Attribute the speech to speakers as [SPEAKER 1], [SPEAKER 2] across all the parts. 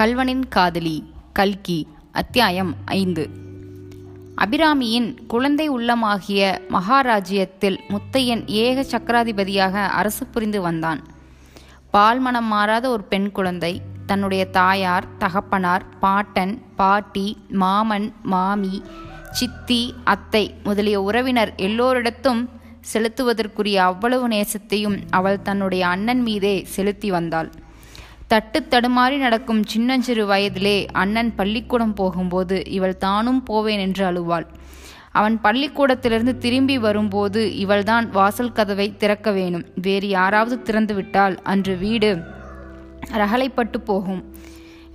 [SPEAKER 1] கல்வனின் காதலி கல்கி அத்தியாயம் ஐந்து. அபிராமியின் குழந்தை உள்ளமாகிய மகாராஜ்யத்தில் முத்தையன் ஏக சக்கராதிபதியாக அரசு புரிந்து வந்தான். பால்மனம் மாறாத ஒரு பெண் குழந்தை தன்னுடைய தாயார் தகப்பனார் பாட்டன் பாட்டி மாமன் மாமி சித்தி அத்தை முதலிய உறவினர் எல்லோரிடத்தும் செலுத்துவதற்குரிய அவ்வளவு நேசத்தையும் அவள் தன்னுடைய அண்ணன் மீதே செலுத்தி வந்தாள். தட்டு தடுமாறி நடக்கும் சின்னஞ்சிறு வயதிலே அண்ணன் பள்ளிக்கூடம் போகும்போது இவள் தானும் போவேன் என்று அழுவாள். அவன் பள்ளிக்கூடத்திலிருந்து திரும்பி வரும்போது இவள்தான் வாசல் கதவை திறக்க வேணும். வேறு யாராவது திறந்துவிட்டால் அன்று வீடு ரகலைப்பட்டு போகும்.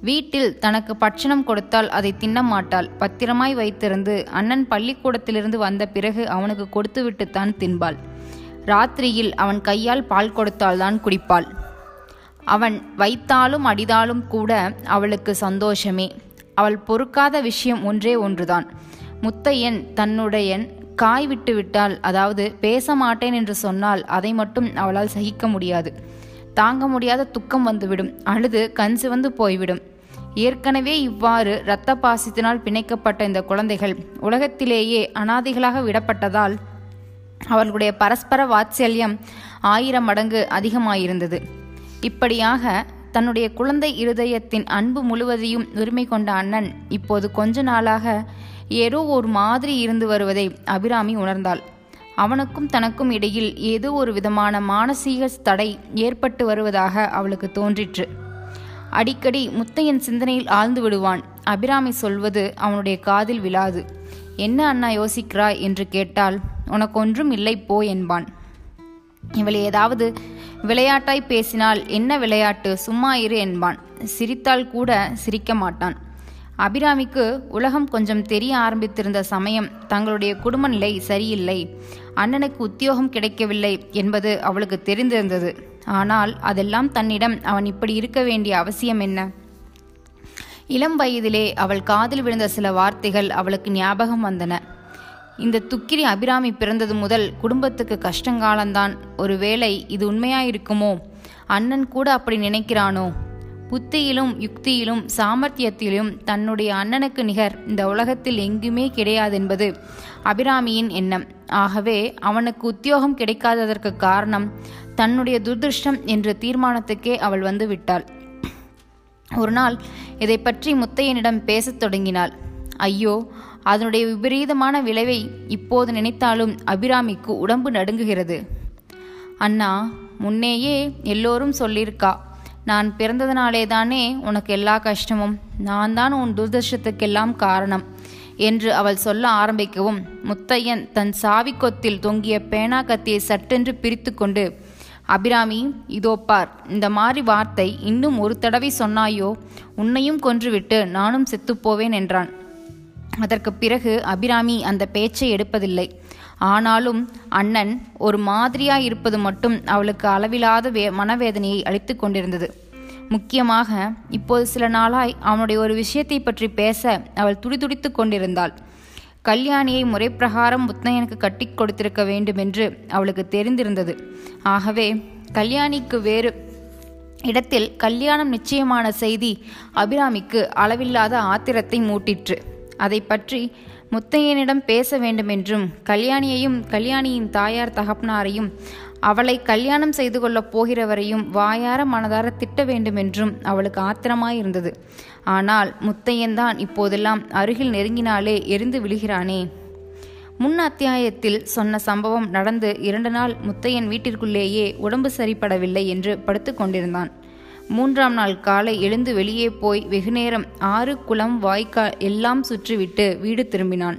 [SPEAKER 1] வீட்டில் தனக்கு பட்சணம் கொடுத்தால் அதை தின்ன மாட்டாள். பத்திரமாய் வைத்திருந்து அண்ணன் பள்ளிக்கூடத்திலிருந்து வந்த பிறகு அவனுக்கு கொடுத்துவிட்டுத்தான் தின்பாள். ராத்திரியில் அவன் கையால் பால் கொடுத்தால்தான் குடிப்பாள். அவன் வைத்தாலும் அடிதாலும் கூட அவளுக்கு சந்தோஷமே. அவள் பொறுக்காத விஷயம் ஒன்றே ஒன்றுதான். முத்தையன் தன்னுடையன் காய் விட்டு விட்டால் அதாவது பேச மாட்டேன் என்று சொன்னால் அதை மட்டும் அவளால் சகிக்க முடியாது. தாங்க முடியாத துக்கம் வந்துவிடும். அழுது கண் சிவந்து போய்விடும். ஏற்கனவே இவ்வாறு இரத்த பாசத்தினால் பிணைக்கப்பட்ட இந்த குழந்தைகள் உலகத்திலேயே அனாதைகளாக விடப்பட்டதால் அவர்களுடைய பரஸ்பர வாத்சல்யம் ஆயிரம் மடங்கு அதிகமாயிருந்தது. இப்படியாக தன்னுடைய குழந்தை இருதயத்தின் அன்பு முழுவதையும் உரிமை கொண்ட அண்ணன் இப்போது கொஞ்ச நாளாக ஏதோ ஒரு மாதிரி இருந்து வருவதை அபிராமி உணர்ந்தாள். அவனுக்கும் தனக்கும் இடையில் ஏதோ ஒரு விதமான மானசீக தடை ஏற்பட்டு வருவதாக அவளுக்கு தோன்றிற்று. அடிக்கடி முத்தையன் சிந்தனையில் ஆழ்ந்து விடுவான். அபிராமி சொல்வது அவனுடைய காதில் விழாது. என்ன அண்ணா யோசிக்கிறாய்? என்று கேட்டால் உனக்கு ஒன்றும் இல்லை போ என்பான். இவள் ஏதாவது விளையாட்டாய் பேசினால் என்ன விளையாட்டு? சும்மா இரு என்பான். சிரித்தால் கூட சிரிக்க மாட்டான். அபிராமிக்கு உலகம் கொஞ்சம் தெரிய ஆரம்பித்திருந்த சமயம் தங்களுடைய குடும்ப நிலை சரியில்லை. அண்ணனுக்கு உத்தியோகம் கிடைக்கவில்லை என்பது அவளுக்கு தெரிந்திருந்தது. ஆனால் அதெல்லாம் தன்னிடம் அவன் இப்படி இருக்க வேண்டிய அவசியம் என்ன? இளம் வயதிலே அவள் காதில் விழுந்த சில வார்த்தைகள் அவளுக்கு ஞாபகம் வந்தன. இந்த துக்கிரி அபிராமி பிறந்தது முதல் குடும்பத்துக்கு கஷ்டங்காலந்தான். ஒருவேளை இது உண்மையாயிருக்குமோ? அண்ணன் கூட அப்படி நினைக்கிறானோ? புத்தியிலும் யுக்தியிலும் சாமர்த்தியத்திலும் தன்னுடைய அண்ணனுக்கு நிகர் இந்த உலகத்தில் எங்குமே கிடையாதென்பது அபிராமியின் எண்ணம். ஆகவே அவனுக்கு உத்தியோகம் கிடைக்காததற்கு காரணம் தன்னுடைய துர்திருஷ்டம் என்ற தீர்மானத்துக்கே அவள் வந்து விட்டாள். ஒரு நாள் இதை பற்றி முத்தையனிடம் பேசத் தொடங்கினாள். ஐயோ அதனுடைய விபரீதமான விளைவை இப்போது நினைத்தாலும் அபிராமிக்கு உடம்பு நடுங்குகிறது. அண்ணா முன்னேயே எல்லோரும் சொல்லியிருக்கா நான் பிறந்ததனாலே தானே உனக்கு எல்லா கஷ்டமும் நான் தான் உன் துர்தர்ஷத்துக்கெல்லாம் காரணம் என்று அவள் சொல்ல ஆரம்பிக்கவும் முத்தையன் தன் சாவிக்கொத்தில் தொங்கிய பேனா கத்தியை சட்டென்று பிரித்து கொண்டு அபிராமி இதோ பார் இந்த மாதிரி வார்த்தை இன்னும் ஒரு தடவை சொன்னாயோ உன்னையும் கொன்றுவிட்டு நானும் செத்துப்போவேன் என்றான். அதற்கு பிறகு அபிராமி அந்த பேச்சை எடுப்பதில்லை. ஆனாலும் அண்ணன் ஒரு மாதிரியாய் இருப்பது மட்டும் அவளுக்கு அளவிலாத வே மனவேதனையை அளித்து கொண்டிருந்தது. முக்கியமாக இப்போது சில நாளாய் அவனுடைய ஒரு விஷயத்தை பற்றி பேச அவள் துடிதுடித்து கொண்டிருந்தாள். கல்யாணியை முறைப்பிரகாரம் முத்தையனுக்கு கட்டி கொடுத்திருக்க வேண்டும் என்று அவளுக்கு தெரிந்திருந்தது. ஆகவே கல்யாணிக்கு வேறு இடத்தில் கல்யாணம் நிச்சயமான செய்தி அபிராமிக்கு அளவில்லாத ஆத்திரத்தை மூட்டிற்று. அதை பற்றி முத்தையனிடம் பேச வேண்டுமென்றும் கல்யாணியையும் கல்யாணியின் தாயார் தகப்பனாரையும் அவளை கல்யாணம் செய்து கொள்ளப் போகிறவரையும் வாயார மனதார திட்ட வேண்டுமென்றும் அவளுக்கு ஆத்திரமாயிருந்தது. ஆனால் முத்தையன்தான் இப்போதெல்லாம் அருகில் நெருங்கினாலே எரிந்து விழுகிறானே. முன் அத்தியாயத்தில் சொன்ன சம்பவம் நடந்து இரண்டு நாள் முத்தையன் வீட்டிற்குள்ளேயே உடம்பு சரிப்படவில்லை என்று படுத்து கொண்டிருந்தான். மூன்றாம் நாள் காலை எழுந்து வெளியே போய் வெகுநேரம் ஆறு குளம் வாய்க்கால் எல்லாம் சுற்றிவிட்டு வீடு திரும்பினான்.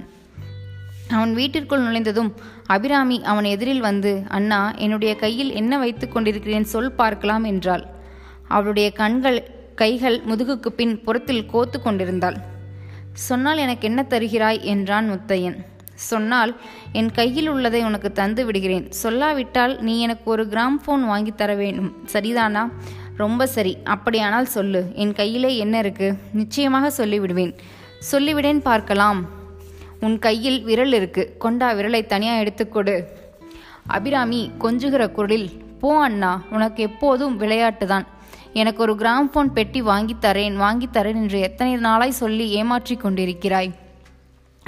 [SPEAKER 1] அவன் வீட்டிற்குள் நுழைந்ததும் அபிராமி அவன் எதிரில் வந்து அண்ணா என்னுடைய கையில் என்ன வைத்து கொண்டிருக்கிறேன் சொல் பார்க்கலாம் என்றாள். அவளுடைய கண்கள் கைகள் முதுகுக்கு பின் புறத்தில் கோத்து கொண்டிருந்தாள். சொன்னால் எனக்கு என்ன தருகிறாய்? என்றான் முத்தையன். சொன்னால் என் கையில் உள்ளதை உனக்கு தந்து விடுகிறேன். சொல்லாவிட்டால் நீ எனக்கு ஒரு கிராம் ஃபோன் வாங்கி தர வேண்டும். சரிதானா? ரொம்ப சரி. அப்படியானால் சொல்லு. என் கையிலே என்ன இருக்கு? நிச்சயமாக சொல்லிவிடுவேன். சொல்லிவிடேன் பார்க்கலாம். உன் கையில் விரல் இருக்கு. கொண்டா விரலை தனியா எடுத்துக்கொடு அபிராமி கொஞ்சுகிற குரலில் போ அண்ணா. உனக்கு எப்போதும் விளையாட்டுதான். எனக்கு ஒரு கிராம் போன் பெட்டி வாங்கித்தரேன் தரேன். என்று எத்தனை நாளாய் சொல்லி ஏமாற்றி கொண்டிருக்கிறாய்?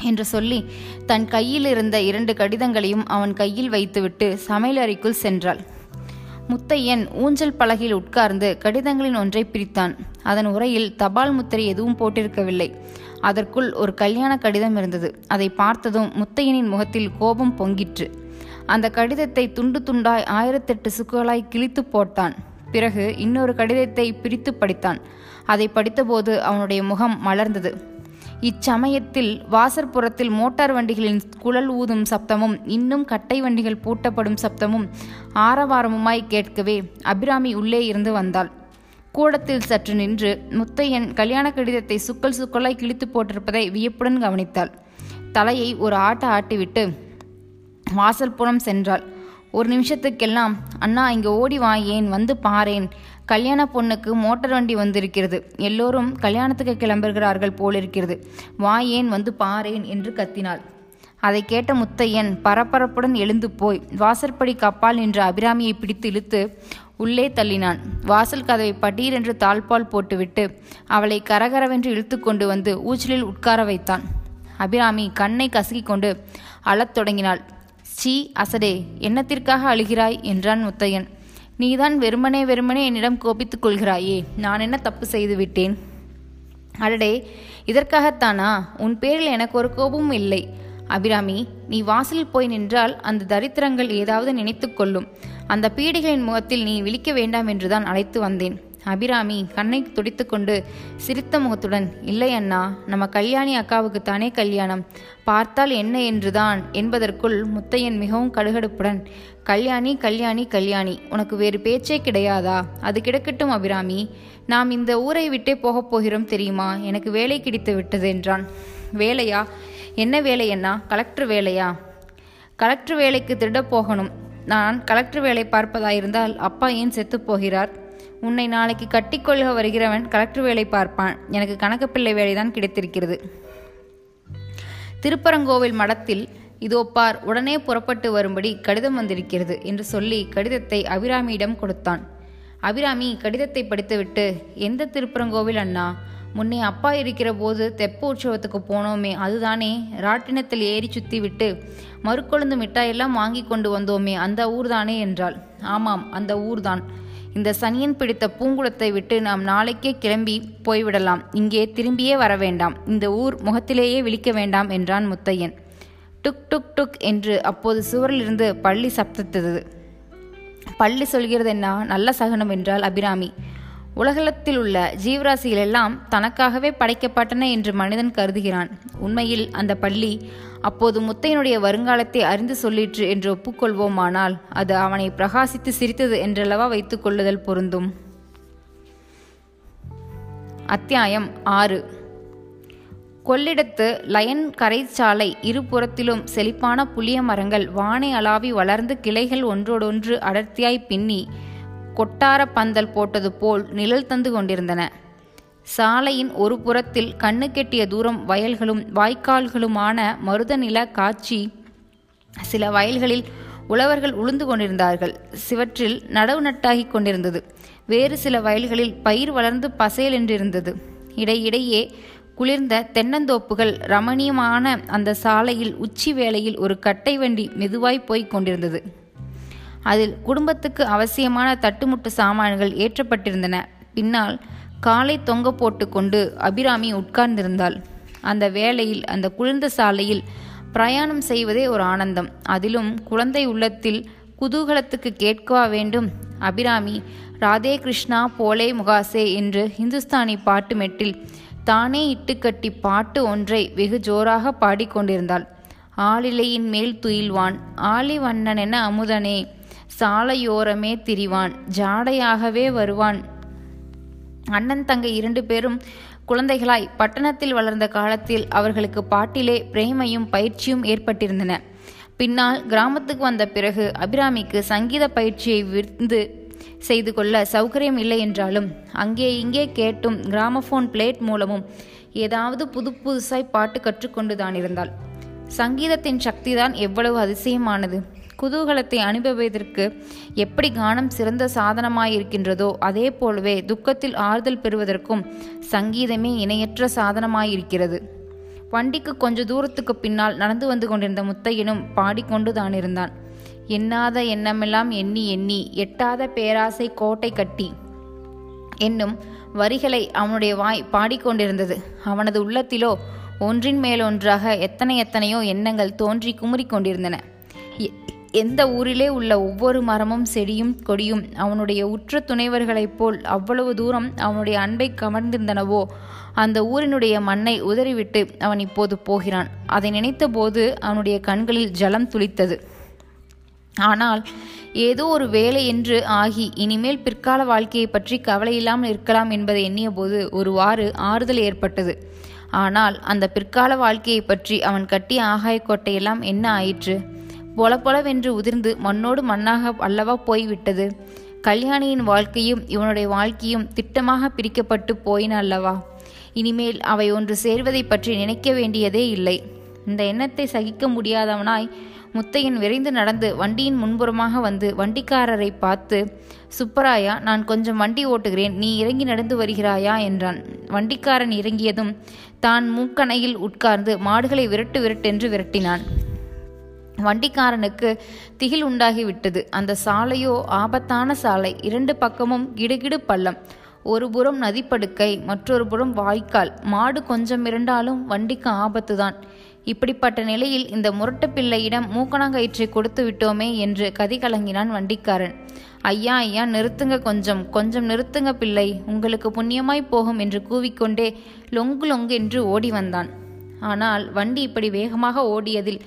[SPEAKER 1] என்று சொல்லி தன் கையில் இருந்த இரண்டு கடிதங்களையும் அவன் கையில் வைத்துவிட்டு சமையலறைக்குள் சென்றாள். முத்தையன் ஊஞ்சல் பலகையில் உட்கார்ந்து கடிதங்களின் ஒன்றை பிரித்தான். அதன் உரையில் தபால் முத்திரை எதுவும் போட்டிருக்கவில்லை. அதற்குள் ஒரு கல்யாண கடிதம் இருந்தது. அதை பார்த்ததும் முத்தையனின் முகத்தில் கோபம் பொங்கிற்று. அந்த கடிதத்தை துண்டு துண்டாய் ஆயிரத்தெட்டு சுக்குகளாய் கிழித்து போட்டான். பிறகு இன்னொரு கடிதத்தை பிரித்து படித்தான். அதை படித்தபோது அவனுடைய முகம் மலர்ந்தது. இச்சமயத்தில் வாசற்புறத்தில் மோட்டார் வண்டிகளின் குழல் ஊதும் சப்தமும் இன்னும் கட்டை வண்டிகள் பூட்டப்படும் சப்தமும் ஆரவாரமுமாய் கேட்கவே அபிராமி உள்ளே இருந்து வந்தாள். கூடத்தில் சற்று நின்று முத்தையன் கல்யாண கடிதத்தை சுக்கல் சுக்கலாய் கிழித்து போட்டிருப்பதை வியப்புடன் கவனித்தாள். தலையை ஒரு ஆட்ட ஆட்டிவிட்டு வாசல்புறம் சென்றாள். ஒரு நிமிஷத்துக்கெல்லாம் அண்ணா இங்கே ஓடி வா ஏன்? வந்து பாரேன். கல்யாண பொண்ணுக்கு மோட்டார் வண்டி வந்திருக்கிறது. எல்லோரும் கல்யாணத்துக்கு கிளம்புகிறார்கள் போலிருக்கிறது. வா ஏன்? வந்து பாரேன் என்று கத்தினாள். அதை கேட்ட முத்தையன் பரபரப்புடன் எழுந்து போய் வாசற்படி கப்பால் நின்ற அபிராமியை பிடித்து இழுத்து உள்ளே தள்ளினான். வாசல் கதவை பட்டீரென்று தாழ்பால் போட்டுவிட்டு அவளை கரகரவென்று இழுத்து கொண்டு வந்து ஊச்சலில் உட்கார வைத்தான். அபிராமி கண்ணை கசக்கிக் கொண்டு அழத் தொடங்கினாள். சீ அசடே என்னத்திற்காக அழுகிறாய்? என்றான் முத்தையன். நீதான் வெறுமனே வெறுமனே என்னிடம் கோபித்துக் கொள்கிறாயே நான் என்ன தப்பு செய்து விட்டேன்? அடடே இதற்காகத்தானா? உன் பேரில் எனக்கு ஒரு கோபமும் இல்லை. அபிராமி நீ வாசலில் போய் நின்றால் அந்த தரித்திரங்கள் ஏதாவது நினைத்து கொள்ளும். அந்த பீடிகளின் முகத்தில் நீ விழிக்க வேண்டாம் என்றுதான் அழைத்து வந்தேன். அபிராமி கண்ணை துடித்துக்கொண்டு சிரித்த முகத்துடன் இல்லை அண்ணா நம்ம கல்யாணி அக்காவுக்கு தானே கல்யாணம். பார்த்தால் என்ன என்றுதான் என்பதற்குள் முத்தையன் மிகவும் கடுகடுப்புடன் கல்யாணி கல்யாணி கல்யாணி உனக்கு வேறு பேச்சே கிடையாதா? அது கிடக்கட்டும் அபிராமி. நாம் இந்த ஊரை விட்டே போகப் போகிறோம் தெரியுமா? எனக்கு வேலை கிடைத்து விட்டது என்றான். வேலையா? என்ன வேலை அண்ணா? கலெக்டர் வேலையா? கலெக்டர் வேலைக்கு திருடப் போகணும். நான் கலெக்டர் வேலை பார்ப்பதாயிருந்தால் அப்பா ஏன் செத்துப் போகிறார்? உன்னை நாளைக்கு கட்டிக்கொள்க வருகிறவன் கலெக்டர் வேலை பார்ப்பான். எனக்கு கணக்குப்பிள்ளை வேலைதான் கிடைத்திருக்கிறது. திருப்பரங்கோவில் மடத்தில் இதோ பார் உடனே புறப்பட்டு வரும்படி கடிதம் வந்திருக்கிறது என்று சொல்லி கடிதத்தை அபிராமியிடம் கொடுத்தான். அபிராமி கடிதத்தை படித்துவிட்டு எந்த திருப்பரங்கோவில் அண்ணா? முன்னே அப்பா இருக்கிற போது தெப்ப உற்சவத்துக்கு போனோமே அதுதானே? ராட்டினத்தில் ஏறி சுத்தி விட்டு மறுக்கொழுந்து மிட்டாயெல்லாம் வாங்கி கொண்டு வந்தோமே அந்த ஊர்தானே? என்றாள். ஆமாம் அந்த ஊர்தான். இந்த சனியன் பிடித்த பூங்குளத்தை விட்டு நாம் நாளைக்கே கிளம்பி போய்விடலாம். இங்கே திரும்பியே வர வேண்டாம். இந்த ஊர் முகத்திலேயே விழிக்க வேண்டாம் என்றான் முத்தையன். டுக் டுக் டுக் என்று அப்போது சுவரிலிருந்து பள்ளி சப்தத்தது. பள்ளி சொல்கிறது என்ன? நல்ல சகனம் என்றால் அபிராமி. உலகளத்தில் உள்ள ஜீவராசிகளெல்லாம் தனக்காகவே படைக்கப்பட்டன என்று மனிதன் கருதுகிறான். உண்மையில் அந்த பள்ளி அப்போது முத்தையனுடைய வருங்காலத்தை அறிந்து சொல்லிற்று என்று ஒப்புக்கொள்வோமானால் அது அவனை பிரகாசித்து சிரித்தது என்றளவா வைத்துக் கொள்ளுதல் பொருந்தும். அத்தியாயம் ஆறு. கொள்ளிடத்து லயன் கரைச்சாலை இருபுறத்திலும் செழிப்பான புளிய மரங்கள் வானை அளாவி வளர்ந்து கிளைகள் ஒன்றோடொன்று அடர்த்தியாய் பின்னி கொட்டார பந்தல் போட்டது போல் நிழல் தந்து கொண்டிருந்தன. சாலையின் ஒரு புறத்தில் கண்ணு கெட்டிய தூரம் வயல்களும் வாய்க்கால்களுமான மருத நில காட்சி. சில வயல்களில் உழவர்கள் உளுந்து கொண்டிருந்தார்கள். சிவற்றில் நடவு நட்டாகி கொண்டிருந்தது. வேறு சில வயல்களில் பயிர் வளர்ந்து பசையல் என்றிருந்தது. இடையிடையே குளிர்ந்த தென்னந்தோப்புகள் ரமணீயமான அந்த சாலையில் உச்சி வேளையில் ஒரு கட்டை வண்டி மெதுவாய் போய்க் கொண்டிருந்தது. அதில் குடும்பத்துக்கு அவசியமான தட்டுமுட்டு சாமான்கள் ஏற்றப்பட்டிருந்தன. பின்னால் காலை தொங்க போட்டுக்கொண்டு அபிராமி உட்கார்ந்திருந்தாள். அந்த வேளையில் அந்த குளிர்ந்த சாலையில் பிரயாணம் செய்வதே ஒரு ஆனந்தம். அதிலும் குழந்தை உள்ளத்தில் குதூகலத்துக்கு கேட்கவா வேண்டும்? அபிராமி ராதே கிருஷ்ணா போலே முகாசே என்று ஹிந்துஸ்தானி பாட்டு மெட்டில் தானே இட்டுக்கட்டி பாட்டு ஒன்றை வெகு ஜோராக பாடிக்கொண்டிருந்தாள் ஆளிலையின் மேல் துயில்வான் ஆளிவண்ணன் என அமுதனே சாலையோரமே திரிவான் ஜாடையாகவே வருவான் அண்ணன் தங்கை இரண்டு பேரும் குழந்தைகளாய் பட்டணத்தில் வளர்ந்த காலத்தில் அவர்களுக்கு பாட்டிலே பிரேமையும் பயிற்சியும் ஏற்பட்டிருந்தன. பின்னால் கிராமத்துக்கு வந்த பிறகு அபிராமிக்கு சங்கீத பயிற்சியை விருந்து செய்து கொள்ள சௌகரியம் இல்லை என்றாலும் அங்கே இங்கே கேட்டும் கிராமஃபோன் பிளேட் மூலமும் ஏதாவது புது புதுசாய் பாட்டு கற்றுக்கொண்டு தான் இருந்தாள். சங்கீதத்தின் சக்திதான் எவ்வளவு அதிசயமானது. குதூகலத்தை அனுபவிப்பதற்கு எப்படி கானம் சிறந்த சாதனமாயிருக்கின்றதோ அதே போலவே துக்கத்தில் ஆறுதல் பெறுவதற்கும் சங்கீதமே இணையற்ற சாதனமாயிருக்கிறது. வண்டிக்கு கொஞ்ச தூரத்துக்கு பின்னால் நடந்து வந்து கொண்டிருந்த முத்தையனும் பாடிக்கொண்டு தான் இருந்தான். எண்ணாத எண்ணமெல்லாம் எண்ணி எண்ணி எட்டாத பேராசை கோட்டை கட்டி என்னும் வரிகளை அவனுடைய வாய் பாடிக்கொண்டிருந்தது. அவனது உள்ளத்திலோ ஒன்றின் மேலொன்றாக எத்தனை எத்தனையோ எண்ணங்கள் தோன்றி குமுறிக் கொண்டிருந்தன எந்த ஊரிலே உள்ள ஒவ்வொரு மரமும் செடியும் கொடியும் அவனுடைய உற்ற துணைவர்களைப் போல் அவ்வளவு தூரம் அவனுடைய அன்பை கவர்ந்திருந்தனவோ அந்த ஊரினுடைய மண்ணை உதறிவிட்டு அவன் இப்போது போகிறான். அதை நினைத்தபோது அவனுடைய கண்களில் ஜலம் துளித்தது. ஆனால் ஏதோ ஒரு வேலை என்று ஆகி இனிமேல் பிற்கால வாழ்க்கையை பற்றி கவலையில்லாமல் இருக்கலாம் என்பதை எண்ணியபோது ஒருவாறு ஆறுதல் ஏற்பட்டது. ஆனால் அந்த பிற்கால வாழ்க்கையை பற்றி அவன் கட்டிய ஆகாய கோட்டையெல்லாம் என்ன ஆயிற்று? பொல பொலவென்று உதிர்ந்து மண்ணோடு மண்ணாக அல்லவா போய்விட்டது. கல்யாணியின் வாழ்க்கையும் இவனுடைய வாழ்க்கையும் திட்டமாக பிரிக்கப்பட்டு போயின அல்லவா? இனிமேல் அவை ஒன்று சேர்வதை பற்றி நினைக்க வேண்டியதே இல்லை. இந்த எண்ணத்தை சகிக்க முடியாதவனாய் முத்தையன் விரைந்து நடந்து வண்டியின் முன்புறமாக வந்து வண்டிக்காரரை பார்த்து சுப்பராயா நான் கொஞ்சம் வண்டி ஓட்டுகிறேன். நீ இறங்கி நடந்து வருகிறாயா? என்றான். வண்டிக்காரன் இறங்கியதும் தான் மூக்கணையில் உட்கார்ந்து மாடுகளை விரட்டு விரட்டென்று விரட்டினான். வண்டிக்காரனுக்கு திகில் உண்டாகிவிட்டது. அந்த சாலையோ ஆபத்தான சாலை. இரண்டு பக்கமும் கிடுகிடு பள்ளம். ஒரு புறம் நதிப்படுக்கை மற்றொரு புறம் வாய்க்கால். மாடு கொஞ்சம் இருந்தாலும் வண்டிக்கு ஆபத்துதான். இப்படிப்பட்ட நிலையில் இந்த முரட்டு பிள்ளையிடம் மூக்கணாங்கயிற்றை கொடுத்து விட்டோமே என்று கதி கலங்கினான் வண்டிக்காரன். ஐயா ஐயா நிறுத்துங்க கொஞ்சம். கொஞ்சம் நிறுத்துங்க பிள்ளை. உங்களுக்கு புண்ணியமாய் போகும் என்று கூவிக்கொண்டே லொங்கு லொங்கு என்று ஓடி வந்தான். ஆனால் வண்டி இப்படி வேகமாக ஓடியதில்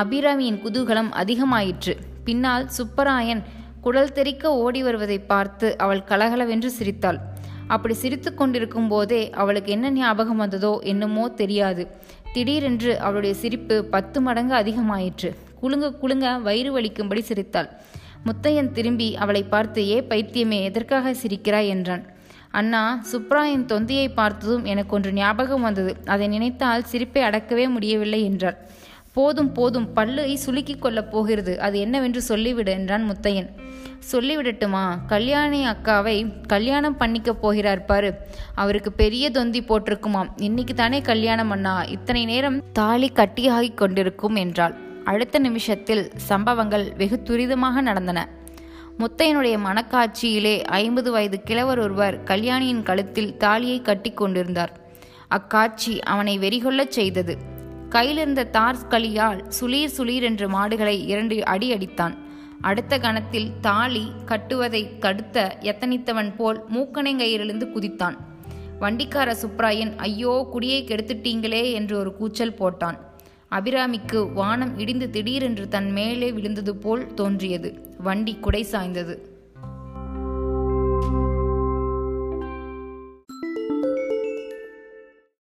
[SPEAKER 1] அபிராமியின் குதூகலம் அதிகமாயிற்று. பின்னால் சுப்பராயன் குடல் தெறிக்க ஓடி வருவதை பார்த்து அவள் கலகலவென்று சிரித்தாள். அப்படி சிரித்து கொண்டிருக்கும் போதே அவளுக்கு என்ன ஞாபகம் வந்ததோ என்னமோ தெரியாது. திடீரென்று அவளுடைய சிரிப்பு பத்து மடங்கு அதிகமாயிற்று. குலுங்க குலுங்க வயிறு வலிக்கும்படி சிரித்தாள். முத்தையன் திரும்பி அவளை பார்த்து ஏ பைத்தியமே எதற்காக சிரிக்கிறாய்? என்றான். அண்ணா சுப்ராயின் தொந்தியை பார்த்ததும் எனக்கு ஒன்று ஞாபகம் வந்தது. அதை நினைத்தால் சிரிப்பை அடக்கவே முடியவில்லை என்றாள். போதும் போதும் பல்லை சுலுக்கிக் கொள்ளப் போகிறது. அது என்னவென்று சொல்லிவிடு என்றான் முத்தையன். சொல்லிவிடட்டுமா? கல்யாணி அக்காவை கல்யாணம் பண்ணிக்க போகிறார் பாரு. அவருக்கு பெரிய தொந்தி போட்டிருக்குமாம். இன்னைக்கு தானே கல்யாணம் அண்ணா. இத்தனை நேரம் தாலி கட்டியாகிக் கொண்டிருக்கும் என்றாள். அடுத்த நிமிஷத்தில் சம்பவங்கள் வெகு துரிதமாக நடந்தன. முத்தையனுடைய மனக்காட்சியிலே ஐம்பது வயது கிழவர் ஒருவர் கல்யாணியின் கழுத்தில் தாலியை கட்டி கொண்டிருந்தார். அக்காட்சி அவனை வெறிகொள்ளச் செய்தது. கையிலிருந்த தார் களியால் சுளீர் சுளீர் என்று மாடுகளை இரண்டு அடி அடித்தான். அடுத்த கணத்தில் தாலி கட்டுவதை கடுத்த எத்தனித்தவன் போல் மூக்கணைங்கயிலிருந்து குதித்தான். வண்டிக்கார சுப்ராயன் ஐயோ குடியை கெடுத்துட்டீங்களே என்று ஒரு கூச்சல் போட்டான். அபிராமிக்கு வானம் இடிந்து திடீரென்று தன் மேலே விழுந்தது போல் தோன்றியது. வண்டி குடை சாய்ந்தது.